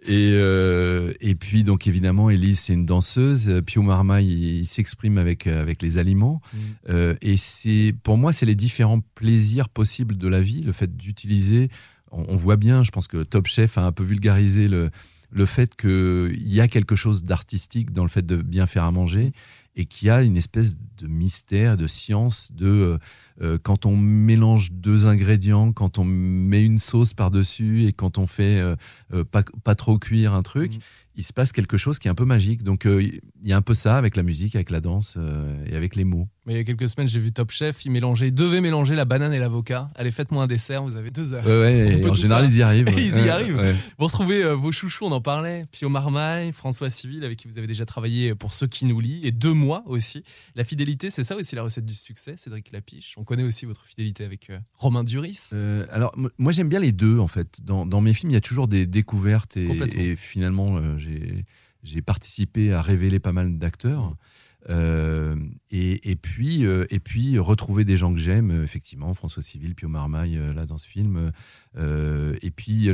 et, euh, et puis donc évidemment Elise c'est une danseuse. Pio Marmaille il, il s'exprime avec avec les aliments. Mm. Et c'est pour moi c'est les différents plaisirs possibles de la vie. Le fait d'utiliser, on, on voit bien. Je pense que Top Chef a un peu vulgarisé le le fait qu'il y a quelque chose d'artistique dans le fait de bien faire à manger et qu'il y a une espèce de mystère, de science, de euh, euh, quand on mélange deux ingrédients, quand on met une sauce par-dessus et quand on fait euh, pas, pas trop cuire un truc, il se passe quelque chose qui est un peu magique. Donc euh, il y a un peu ça avec la musique, avec la danse euh, et avec les mots. Mais il y a quelques semaines, j'ai vu Top Chef, il mélangeait, il devait mélanger la banane et l'avocat. Allez, faites-moi un dessert, vous avez deux heures. Ouais, ouais, (laughs) en général, faire. ils y arrivent. (laughs) ils y arrivent. Vous retrouvez euh, vos chouchous, on en parlait. Pio Marmaille, François Civil, avec qui vous avez déjà travaillé pour Ceux qui nous lient, et deux mois aussi. La fidélité, c'est ça aussi la recette du succès, Cédric Lapiche. On connaît aussi votre fidélité avec euh, Romain Duris. Alors, moi, j'aime bien les deux, en fait. Dans, dans mes films, il y a toujours des découvertes et, et finalement, j'ai participé à révéler pas mal d'acteurs. Euh, et, et puis, euh, et puis retrouver des gens que j'aime, euh, effectivement, François Civil, Pio Marmaille, là dans ce film. Et puis,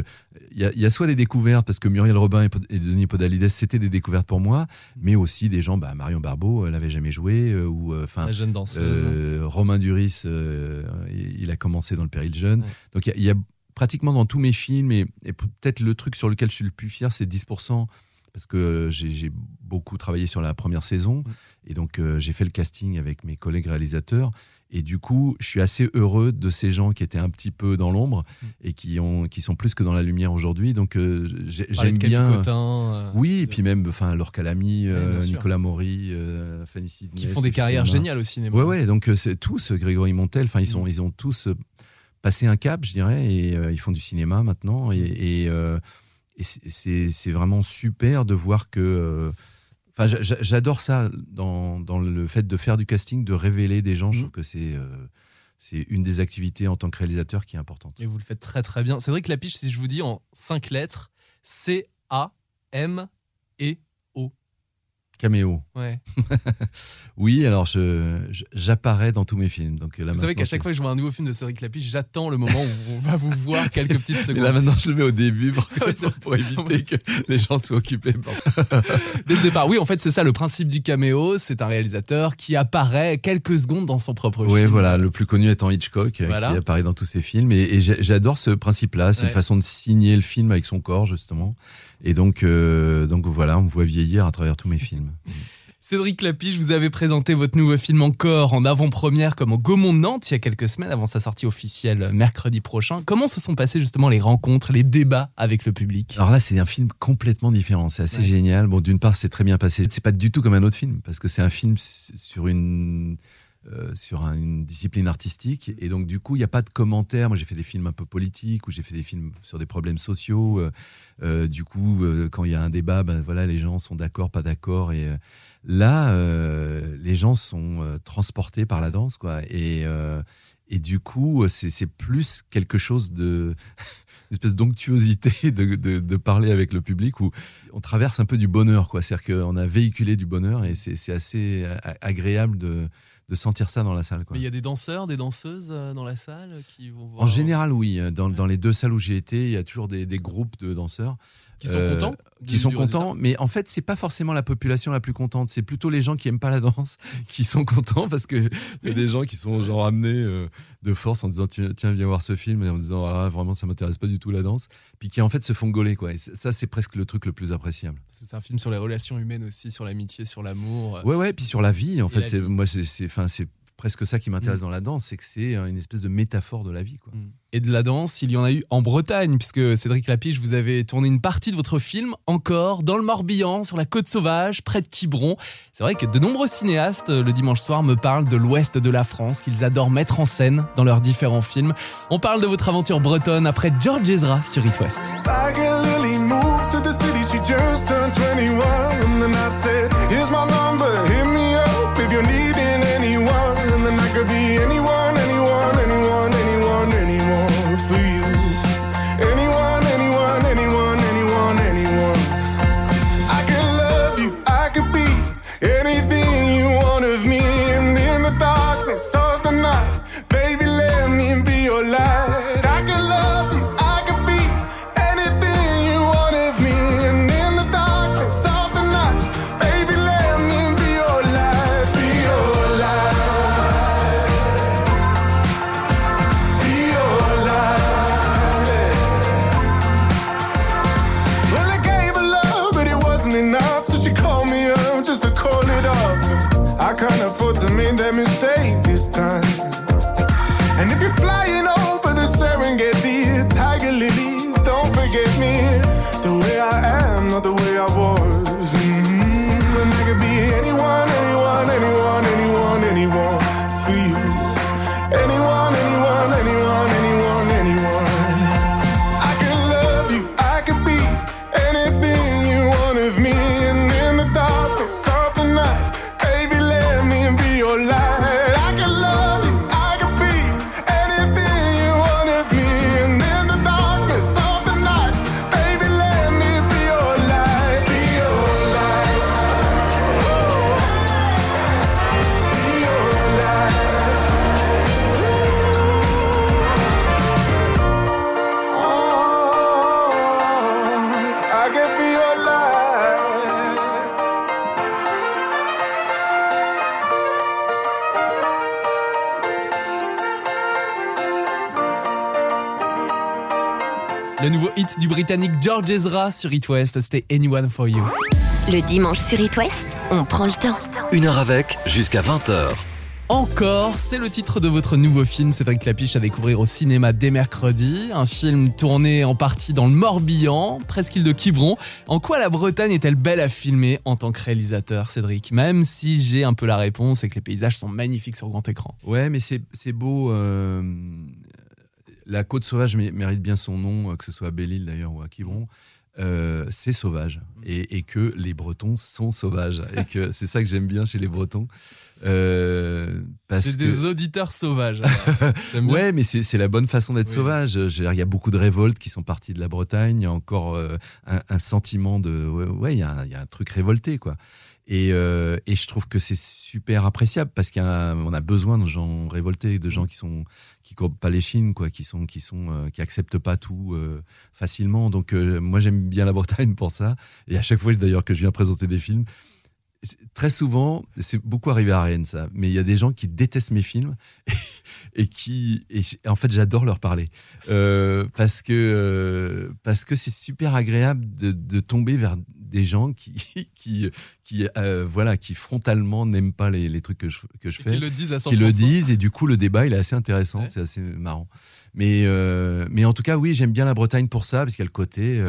il y, a, il y a soit des découvertes, parce que Muriel Robin et, Denis Podalides, c'était des découvertes pour moi, mais aussi des gens, bah, Marion Barbeau, elle n'avait jamais joué, ou enfin, La jeune danseuse. Romain Duris, il a commencé dans le Péril Jeune. Ouais. Donc il y y, a pratiquement dans tous mes films, et, et peut-être le truc sur lequel je suis le plus fier, c'est 10%, parce que j'ai j'ai beaucoup travaillé sur la première saison, et donc euh, j'ai fait le casting avec mes collègues réalisateurs. Et du coup, je suis assez heureux de ces gens qui étaient un petit peu dans l'ombre et qui ont qui sont plus que dans la lumière aujourd'hui. Donc euh, j'aime bien. Cotin, euh, oui, et puis même enfin Laure Calamy, euh. Nicolas Maury, euh, Fanny Sidney. Qui font des carrières géniales au cinéma. Ouais, ouais. Donc euh, c'est tous euh, Grégory Montel. Enfin, ils sont Mm. ils ont tous euh, passé un cap, je dirais, et euh, ils font du cinéma maintenant. Et, et, euh, et c'est- c'est c'est vraiment super de voir que. euh, Enfin, j'a- j'a- j'adore ça dans, dans le fait de faire du casting, de révéler des gens. Je trouve que c'est c'est une des activités en tant que réalisateur qui est importante. Et vous le faites très très bien. Cédric Lapiche, si je vous dis en cinq lettres, C-A-M-E-O. Caméo. Ouais. (laughs) oui, alors j'apparais dans tous mes films. Donc là Vous savez qu'à chaque fois que je vois un nouveau film de Cédric Lapiche, j'attends le moment où on va vous voir (laughs) quelques petites Mais secondes. là maintenant, je le mets au début pour, Ah oui, (laughs) pour éviter que les gens soient occupés par Dès le départ. Oui, en fait, c'est ça le principe du caméo. C'est un réalisateur qui apparaît quelques secondes dans son propre Oui, film. voilà, le plus connu étant Hitchcock, euh, Voilà. qui apparaît dans tous ses films. Et, j'adore ce principe-là. C'est Ouais. une façon de signer le film avec son corps, justement. Et donc, euh, donc voilà, on me voit vieillir à travers tous mes films. Cédric Lapiche, vous avez présenté votre nouveau film encore en avant-première comme au Gaumont Nantes il y a quelques semaines avant sa sortie officielle mercredi prochain. Comment se sont passées justement les rencontres, les débats avec le public? Alors là, c'est un film complètement différent. C'est assez Ouais. génial. Bon, d'une part, c'est très bien passé. C'est pas du tout comme un autre film parce que c'est un film sur une euh, sur un- une discipline artistique et donc du coup il n'y a pas de commentaires. Moi j'ai fait des films un peu politiques ou j'ai fait des films sur des problèmes sociaux. Euh, euh, du coup quand il y a un débat, ben voilà les gens sont d'accord, pas d'accord et là les gens sont transportés par la danse quoi et et du coup c'est plus quelque chose de (laughs) d'onctuosité de, de, parler avec le public où on traverse un peu du bonheur quoi c'est à dire qu'on a véhiculé du bonheur et c'est assez agréable de de sentir ça dans la salle quoi. Mais il y a des danseurs, des danseuses euh, dans la salle qui vont voir. En général, oui. Dans, dans les deux salles où j'ai été, il y a toujours des, des groupes de danseurs. Qui sont contents Qui sont contents, mais en fait, c'est pas forcément la population la plus contente. C'est plutôt les gens qui aiment pas la danse (laughs) qui sont contents parce que il y a des gens qui sont genre amenés euh, de force en disant tiens, viens voir ce film et en disant ah vraiment ça m'intéresse pas du tout la danse, puis qui en fait se font gauler quoi. Et ça, c'est presque le truc le plus appréciable. C'est un film sur les relations humaines aussi, sur l'amitié, sur l'amour. Ouais, ouais, puis sur la vie, en Et fait, c'est moi, c'est, c'est, enfin, c'est presque ça qui m'intéresse Mm. dans la danse, c'est que c'est euh, une espèce de métaphore de la vie, quoi. Et de la danse, il y en a eu en Bretagne, puisque Cédric Lapiche, vous avez tourné une partie de votre film encore dans le Morbihan, sur la côte sauvage, près de Quiberon. C'est vrai que de nombreux cinéastes, euh, le dimanche soir, me parlent de l'ouest de la France, qu'ils adorent mettre en scène dans leurs différents films. On parle de votre aventure bretonne après George Ezra sur It West. And if you're flying over the Serengeti, Tiger Lily, don't forget me. The way I am, not the way I was. Mm-hmm. And I could be anyone, anyone, anyone, anyone, hit du britannique George Ezra sur It West, c'était Anyone for You. Le dimanche sur It West, on prend le temps. Une heure avec, jusqu'à 20h. Encore, c'est le titre de votre nouveau film, Cédric Lapiche, à découvrir au cinéma dès mercredi. Un film tourné en partie dans le Morbihan, presqu'île de Quiberon. En quoi la Bretagne est-elle belle à filmer en tant que réalisateur, Cédric? Même si j'ai un peu la réponse et que les paysages sont magnifiques sur grand écran. Ouais, mais c'est c'est beau. euh, la côte sauvage mé- mérite bien son nom, euh, que ce soit à Belle-Île d'ailleurs ou à Quiberon. Euh, c'est sauvage et, et que les Bretons sont sauvages et que c'est ça que j'aime bien chez les Bretons. Euh, parce C'est que- des auditeurs sauvages. (laughs) Ouais, mais c'est la bonne façon d'être Oui. sauvage. Dire, Il y a beaucoup de révoltes qui sont parties de la Bretagne. Il y a encore euh, un, un sentiment de. Ouais, il y, a un- il y a un truc révolté, quoi. Et, euh, et je trouve que c'est super appréciable parce qu'on a, on a besoin de gens révoltés, de gens qui sont qui courbent pas les chines, quoi, qui sont qui sont euh, qui acceptent pas tout euh, facilement. Donc euh, moi j'aime bien la Bretagne pour ça. Et à chaque fois d'ailleurs que je viens présenter des films, très souvent, c'est beaucoup arrivé à Rennes ça, mais il y a des gens qui détestent mes films (laughs) et qui, et en fait, j'adore leur parler Euh, parce que euh, parce que c'est super agréable de, de tomber vers des gens qui (laughs) qui qui euh, voilà qui frontalement n'aiment pas les, les trucs que je que je Et fais, qui le disent à qui le 100%. disent et du coup le débat il est assez intéressant, c'est assez marrant. Mais mais en tout cas oui j'aime bien la Bretagne pour ça parce qu'il y a le côté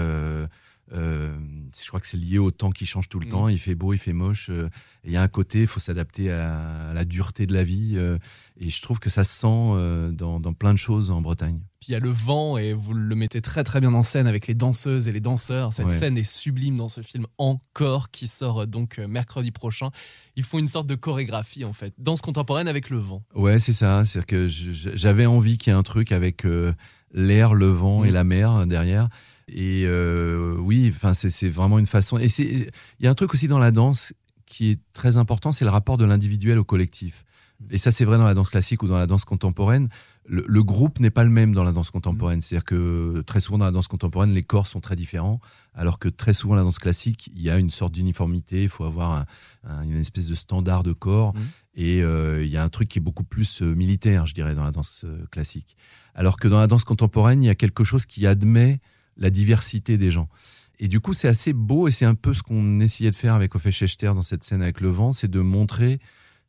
euh, je crois que c'est lié au temps qui change tout le Mm. temps. Il fait beau, il fait moche. euh, et il y a un côté, il faut s'adapter à, à la dureté de la vie. euh, et je trouve que ça se sent dans, dans plein de choses en Bretagne. Puis il y a le vent et vous le mettez très très bien en scène avec les danseuses et les danseurs. Cette Ouais. scène est sublime dans ce film encore qui sort donc mercredi prochain. Ils font une sorte de chorégraphie en fait, danse contemporaine avec le vent. Ouais, c'est ça. C'est que j'avais envie qu'il y ait un truc avec l'air, le vent et Mm. la mer derrière. Et euh, oui, enfin c'est vraiment une façon. Et c'est il y a un truc aussi dans la danse qui est très important, c'est le rapport de l'individuel au collectif. Et ça, c'est vrai dans la danse classique ou dans la danse contemporaine. Le, le groupe n'est pas le même dans la danse contemporaine. C'est-à-dire que très souvent dans la danse contemporaine, les corps sont très différents, alors que très souvent la danse classique, il y a une sorte d'uniformité. Il faut avoir un- un- une espèce de standard de corps. Et euh, il y a un truc qui est beaucoup plus euh, militaire, je dirais, dans la danse classique. Alors que dans la danse contemporaine, il y a quelque chose qui admet la diversité des gens. Et du coup, c'est assez beau et c'est un peu ce qu'on essayait de faire avec Ophé Schechter dans cette scène avec le vent, c'est de montrer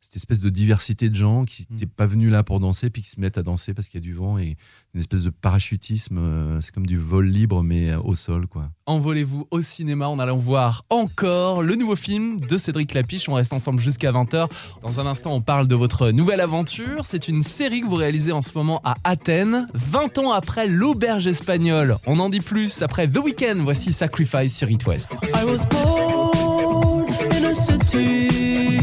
cette espèce de diversité de gens qui n'étaient pas venus là pour danser puis qui se mettent à danser parce qu'il y a du vent et une espèce de parachutisme. euh, C'est comme du vol libre mais euh, au sol, quoi. Envolez-vous au cinéma en allant voir encore le nouveau film de Cédric Lapiche. On reste ensemble jusqu'à 20h. Dans un instant, on parle de votre nouvelle aventure. C'est une série que vous réalisez en ce moment à Athènes, 20 ans après l'auberge espagnole. On en dit plus après The Weeknd. Voici Sacrifice sur It West. I was born in a city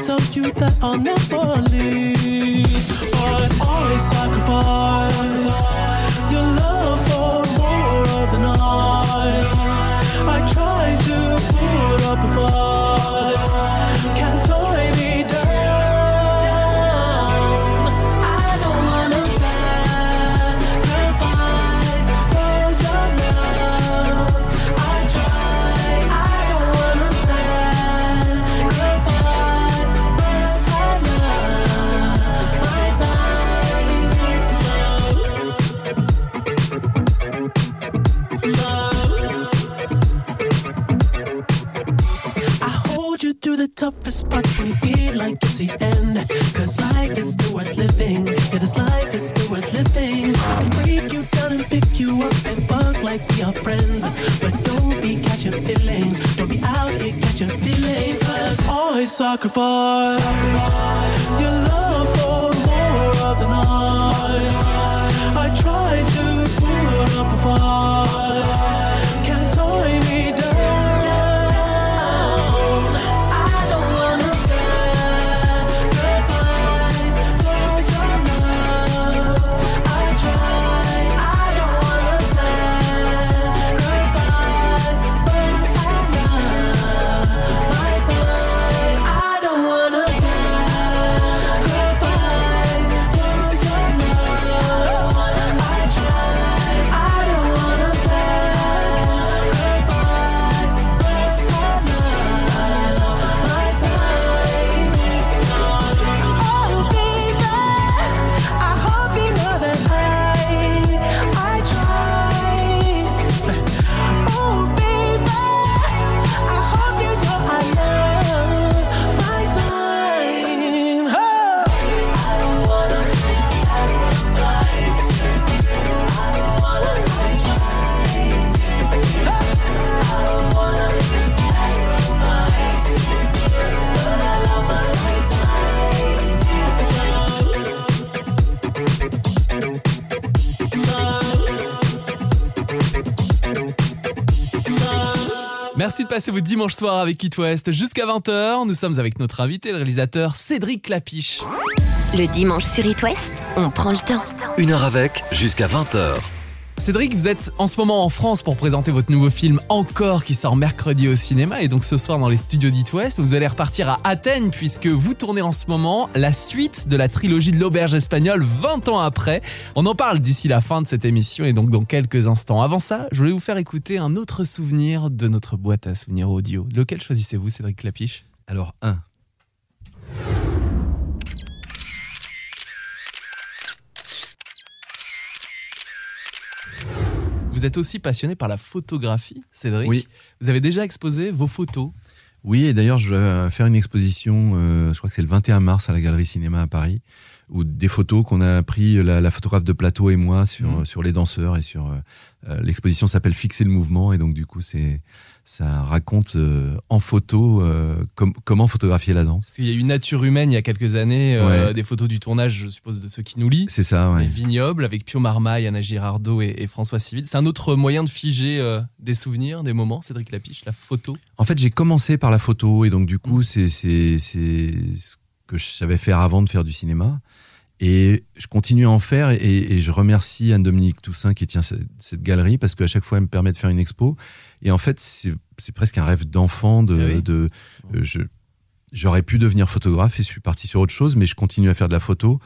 Tell you that I'll never leave. But I sacrificed your love for more of the night. I tried to put up a fight, the end. Cause life is still worth living. Yeah, this life is still worth living. I can break you down and pick you up and fuck like we are friends. But don't be catching feelings. Don't be out here catching feelings. Cause I sacrificed your Merci de passer votre dimanche soir avec It West jusqu'à 20h. Nous sommes avec notre invité, le réalisateur Cédric Clapiche. Le dimanche sur It West, on prend le temps. Une heure avec, jusqu'à 20h. Cédric, vous êtes en ce moment en France pour présenter votre nouveau film Encore qui sort mercredi au cinéma et donc ce soir dans les studios d'It West. Vous allez repartir à Athènes puisque vous tournez en ce moment la suite de la trilogie de l'auberge espagnole 20 ans après. On en parle d'ici la fin de cette émission et donc dans quelques instants. Avant ça, je voulais vous faire écouter un autre souvenir de notre boîte à souvenirs audio. Lequel choisissez-vous, Cédric Clapiche Alors, un. Vous êtes aussi passionné par la photographie, Cédric. Oui. Vous avez déjà exposé vos photos. Oui, et d'ailleurs, je vais euh, faire une exposition, euh, je crois que c'est le 21 mars à la Galerie Cinéma à Paris, où des photos qu'on a pris, la, la photographe de plateau et moi, sur, Mhm. sur les danseurs et sur. euh, euh, L'exposition s'appelle Fixer le mouvement, et donc du coup, c'est ça raconte euh, en photo euh, com- comment photographier la danse. Parce qu'il y a eu Nature humaine il y a quelques années, euh, Ouais. des photos du tournage, je suppose, de ceux qui nous lit. C'est ça, ouais. Les vignobles avec Pio Marmaille, Anna Girardot et, et François Civil. C'est un autre moyen de figer des souvenirs, des moments, Cédric Lapiche, la photo. En fait, j'ai commencé par la photo et donc du coup, c'est c'est ce que je savais faire avant de faire du cinéma. Et je continue à en faire et, et je remercie Anne-Dominique Toussaint qui tient cette, cette galerie parce qu'à chaque fois, elle me permet de faire une expo. Et en fait, c'est presque un rêve d'enfant de, oui. de euh, je j'aurais pu devenir photographe et je suis parti sur autre chose, mais je continue à faire de la photo.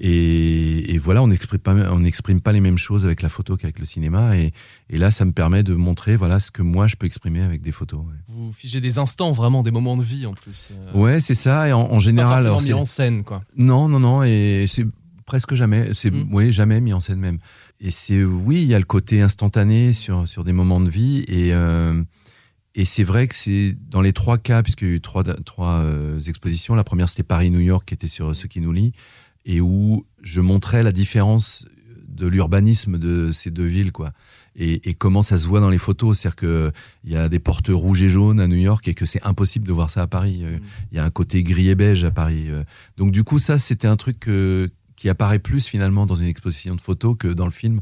Et, et voilà, on n'exprime pas, on n'exprime pas les mêmes choses avec la photo qu'avec le cinéma. Et, et là, ça me permet de montrer voilà ce que moi je peux exprimer avec des photos. ouais. Vous figez des instants, vraiment des moments de vie en plus. euh, Ouais, c'est ça. Et en, en c'est pas général, forcément alors, mis en scène, quoi. non, non, non, et c'est presque jamais. C'est Mm. oui, jamais mis en scène même. Et c'est oui, il y a le côté instantané sur sur des moments de vie et euh, et c'est vrai que c'est dans les trois cas, puisqu'il y a eu trois trois euh, expositions. La première c'était Paris-New York, qui était sur ce qui nous lie, et où je montrais la différence de l'urbanisme de ces deux villes, quoi. Et, et comment ça se voit dans les photos, c'est-à-dire que il y a des portes rouges et jaunes à New York et que c'est impossible de voir ça à Paris. Euh, Il y a un côté gris et beige à Paris. Euh, Donc du coup, ça, c'était un truc que- qui apparaît plus finalement dans une exposition de photos que dans le film.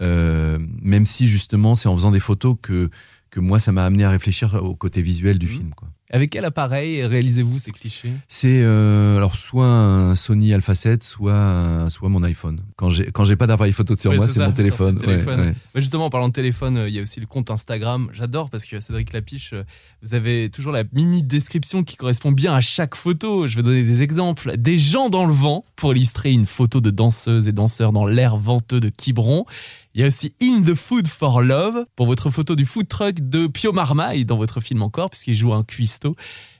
Euh, même si justement, c'est en faisant des photos que que moi, ça m'a amené à réfléchir au côté visuel du film. Quoi. Avec quel appareil réalisez-vous ces clichés? C'est euh, alors soit un Sony Alpha 7, soit un- soit mon iPhone. Quand j'ai quand j'ai pas d'appareil photo sur Ouais, moi, c'est mon téléphone. ton téléphone. Ouais, ouais. Bah, Justement, en parlant de téléphone, euh, il y a aussi le compte Instagram. J'adore parce que Cédric Lapiche, euh, vous avez toujours la mini description qui correspond bien à chaque photo. Je vais donner des exemples. Des gens dans le vent pour illustrer une photo de danseuses et danseurs dans l'air venteux de Quiberon. Il y a aussi In the Food for Love pour votre photo du food truck de Pio Marmaille dans votre film encore, puisqu'il joue un cuistot.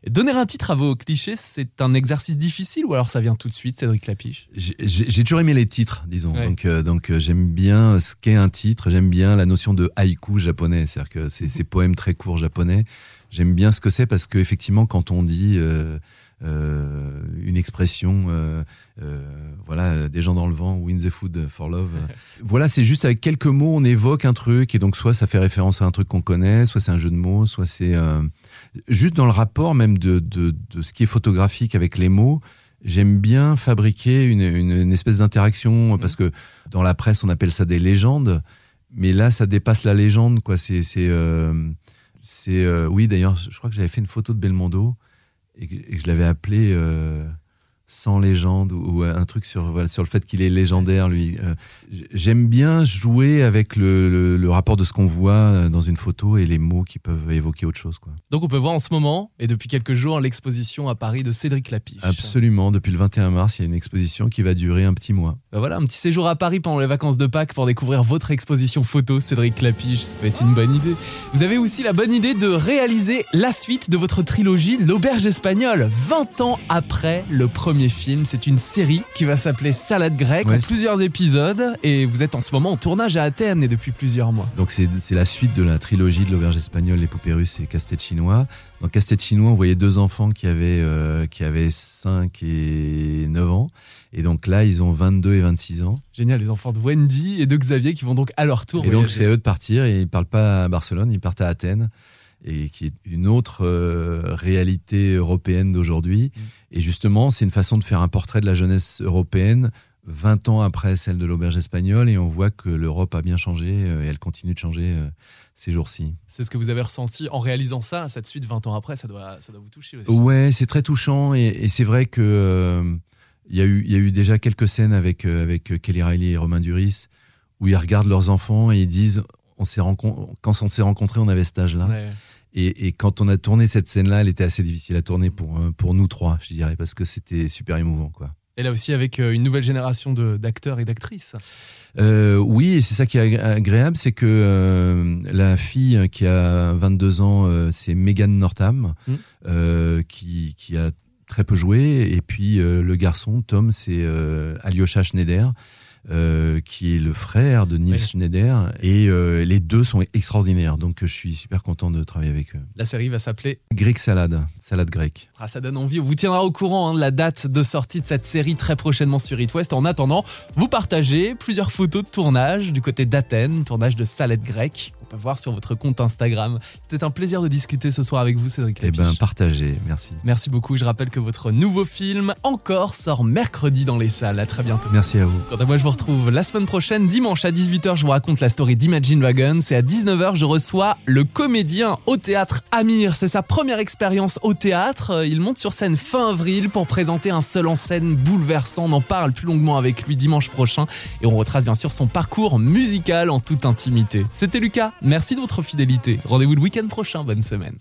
Donner un titre à vos clichés, c'est un exercice difficile ou alors ça vient tout de suite, Cédric Lapiche? J'ai toujours aimé les titres, disons. Ouais. Donc, euh, donc euh, j'aime bien ce qu'est un titre. J'aime bien la notion de haïku japonais, c'est-à-dire que c'est (laughs) ces poèmes très courts japonais. J'aime bien ce que c'est parce que effectivement, quand on dit euh, euh, une expression, euh, euh, voilà, des gens dans le vent, win the food for love. (laughs) voilà, c'est juste avec quelques mots, on évoque un truc et donc soit ça fait référence à un truc qu'on connaît, soit c'est un jeu de mots, soit c'est juste dans le rapport même de, de, de ce qui est photographique avec les mots. J'aime bien fabriquer une, une, une espèce d'interaction parce que dans la presse on appelle ça des légendes, mais là ça dépasse la légende quoi. C'est c'est euh, euh, oui d'ailleurs je crois que j'avais fait une photo de Belmondo et que, et je l'avais appelé euh, sans légende ou, ou un truc sur voilà, sur le fait qu'il est légendaire lui. Euh, J'aime bien jouer avec le, le, le rapport de ce qu'on voit euh, dans une photo et les mots qui peuvent évoquer autre chose quoi. Donc on peut voir en ce moment, et depuis quelques jours, l'exposition à Paris de Cédric Lapiche. Absolument. Depuis le 21 mars, il y a une exposition qui va durer un petit mois. Bah voilà, un petit séjour à Paris pendant les vacances de Pâques pour découvrir votre exposition photo, Cédric Lapiche, ça peut être une bonne idée. Vous avez aussi la bonne idée de réaliser la suite de votre trilogie L'Auberge Espagnole, 20 ans après le premier film. C'est une série qui va s'appeler Salade grecque, Ouais. en plusieurs épisodes, et vous êtes en ce moment en tournage à Athènes et depuis plusieurs mois. Donc c'est la suite de la trilogie de l'auberge espagnole, les poupées russes et casse-tête chinois. Dans casse-tête chinois, on voyait deux enfants qui avaient, euh, qui avaient 5 et 9 ans. Et donc là, ils ont 22 et 26 ans. Génial, les enfants de Wendy et de Xavier qui vont donc à leur tour Et donc c'est à eux de partir et ils partent pas à Barcelone, ils partent à Athènes et qui est une autre euh, réalité européenne d'aujourd'hui. Et justement, c'est une façon de faire un portrait de la jeunesse européenne 20 ans après celle de l'auberge espagnole et on voit que l'Europe a bien changé euh, et elle continue de changer euh, ces jours-ci. C'est ce que vous avez ressenti en réalisant ça, cette suite 20 ans après, ça doit, ça doit vous toucher aussi. Ouais, c'est très touchant et, et c'est vrai que euh, il y, a eu- il y a eu déjà quelques scènes avec, euh, avec Kelly Riley et Romain Duris où ils regardent leurs enfants et ils disent on s'est quand on s'est rencontrés, on avait cet âge-là. Ouais. Et, et quand on a tourné cette scène-là, elle était assez difficile à tourner pour, euh, pour nous trois, je dirais, parce que c'était super émouvant. quoi. Et là aussi avec euh, une nouvelle génération de- d'acteurs et d'actrices. Euh, oui, et c'est ça qui est agré- agréable, c'est que euh, la fille qui a 22 ans, euh, c'est Megan Northam, Mm. qui, qui a très peu joué. Et puis le garçon, Tom, c'est Alyosha Schneider. Euh, qui est le frère de Nils Oui. Schneider et euh, les deux sont extraordinaires donc je suis super content de travailler avec eux. La série va s'appeler Greek salade, salade grecque. Ah, ça donne envie. On vous tiendra au courant hein, de la date de sortie de cette série très prochainement sur It West. En attendant, vous partagez plusieurs photos de tournage du côté d'Athènes, tournage de salade grecque voir sur votre compte Instagram. C'était un plaisir de discuter ce soir avec vous, Cédric Eh ben partagez, merci. Merci beaucoup. Je rappelle que votre nouveau film, Encore, sort mercredi dans les salles. À très bientôt. Merci à vous. Quant à moi, je vous retrouve la semaine prochaine, dimanche à 18h. Je vous raconte la story d'Imagine Dragons. Et à 19h, je reçois le comédien au théâtre Amir. C'est sa première expérience au théâtre. Il monte sur scène fin avril pour présenter un seul en scène bouleversant. On en parle plus longuement avec lui dimanche prochain. Et on retrace bien sûr son parcours musical en toute intimité. C'était Lucas. Merci de votre fidélité. Rendez-vous le week-end prochain. Bonne semaine.